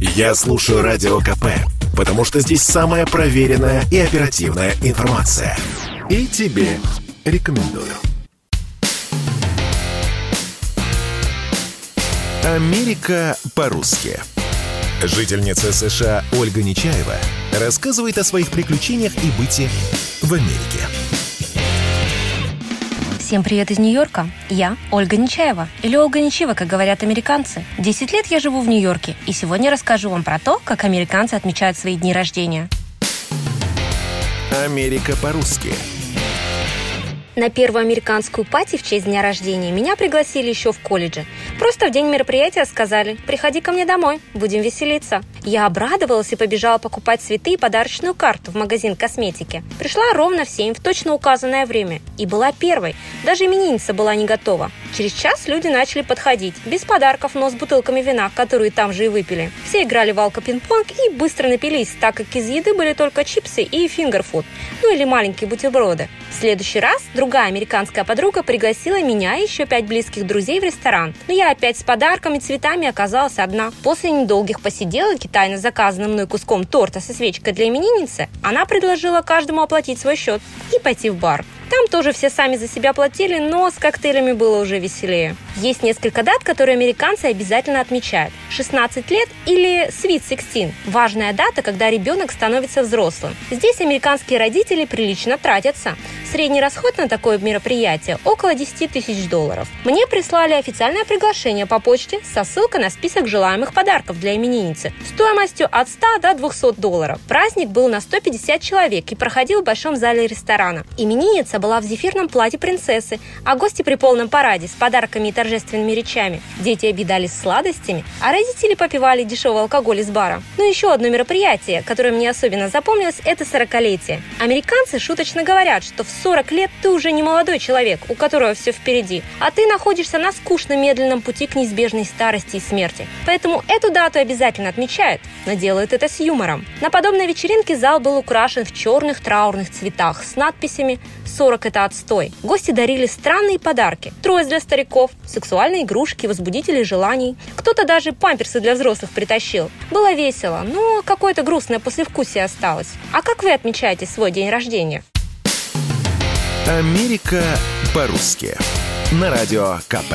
Я слушаю Радио КП, потому что здесь самая проверенная и оперативная информация. И тебе рекомендую. Америка по-русски. Жительница США Ольга Нечаева рассказывает о своих приключениях и быте в Америке. Всем привет из Нью-Йорка. Я Ольга Нечаева, или Ольга Нечаева, как говорят американцы. Десять лет я живу в Нью-Йорке, и сегодня расскажу вам про то, как американцы отмечают свои дни рождения. Америка по-русски. На первую американскую пати в честь дня рождения меня пригласили еще в колледже. Просто в день мероприятия сказали «Приходи ко мне домой, будем веселиться». Я обрадовалась и побежала покупать цветы и подарочную карту в магазин косметики. Пришла ровно в 7 в точно указанное время и была первой. Даже именинница была не готова. Через час люди начали подходить, без подарков, но с бутылками вина, которые там же и выпили. Все играли в алко-пинг-понг и быстро напились, так как из еды были только чипсы и фингерфуд, ну или маленькие бутерброды. В следующий раз другая американская подруга пригласила меня и еще пять близких друзей в ресторан. Но я опять с подарками, цветами оказалась одна. После недолгих посиделок и тайно заказанным мной куском торта со свечкой для именинницы, она предложила каждому оплатить свой счет и пойти в бар. Там тоже все сами за себя платили, но с коктейлями было уже веселее. Есть несколько дат, которые американцы обязательно отмечают. 16 лет или Sweet 16 – важная дата, когда ребенок становится взрослым. Здесь американские родители прилично тратятся. Средний расход на такое мероприятие – около 10 тысяч долларов. Мне прислали официальное приглашение по почте со ссылкой на список желаемых подарков для именинницы стоимостью от 100 до 200 долларов. Праздник был на 150 человек и проходил в большом зале ресторана. Именинница была в зефирном платье принцессы, а гости при полном параде с подарками и торжественными речами. Дети обидались сладостями, а родители попивали дешевый алкоголь из бара. Но еще одно мероприятие, которое мне особенно запомнилось, это 40-летие. Американцы шуточно говорят, что в 40 лет ты уже не молодой человек, у которого все впереди, а ты находишься на скучном медленном пути к неизбежной старости и смерти. Поэтому эту дату обязательно отмечают, но делают это с юмором. На подобной вечеринке зал был украшен в черных траурных цветах с надписями 40 это отстой. Гости дарили странные подарки. Трое для стариков, сексуальные игрушки, возбудители желаний. Кто-то даже памперсы для взрослых притащил. Было весело, но какое-то грустное послевкусие осталось. А как вы отмечаете свой день рождения? Америка по-русски. На радио КП.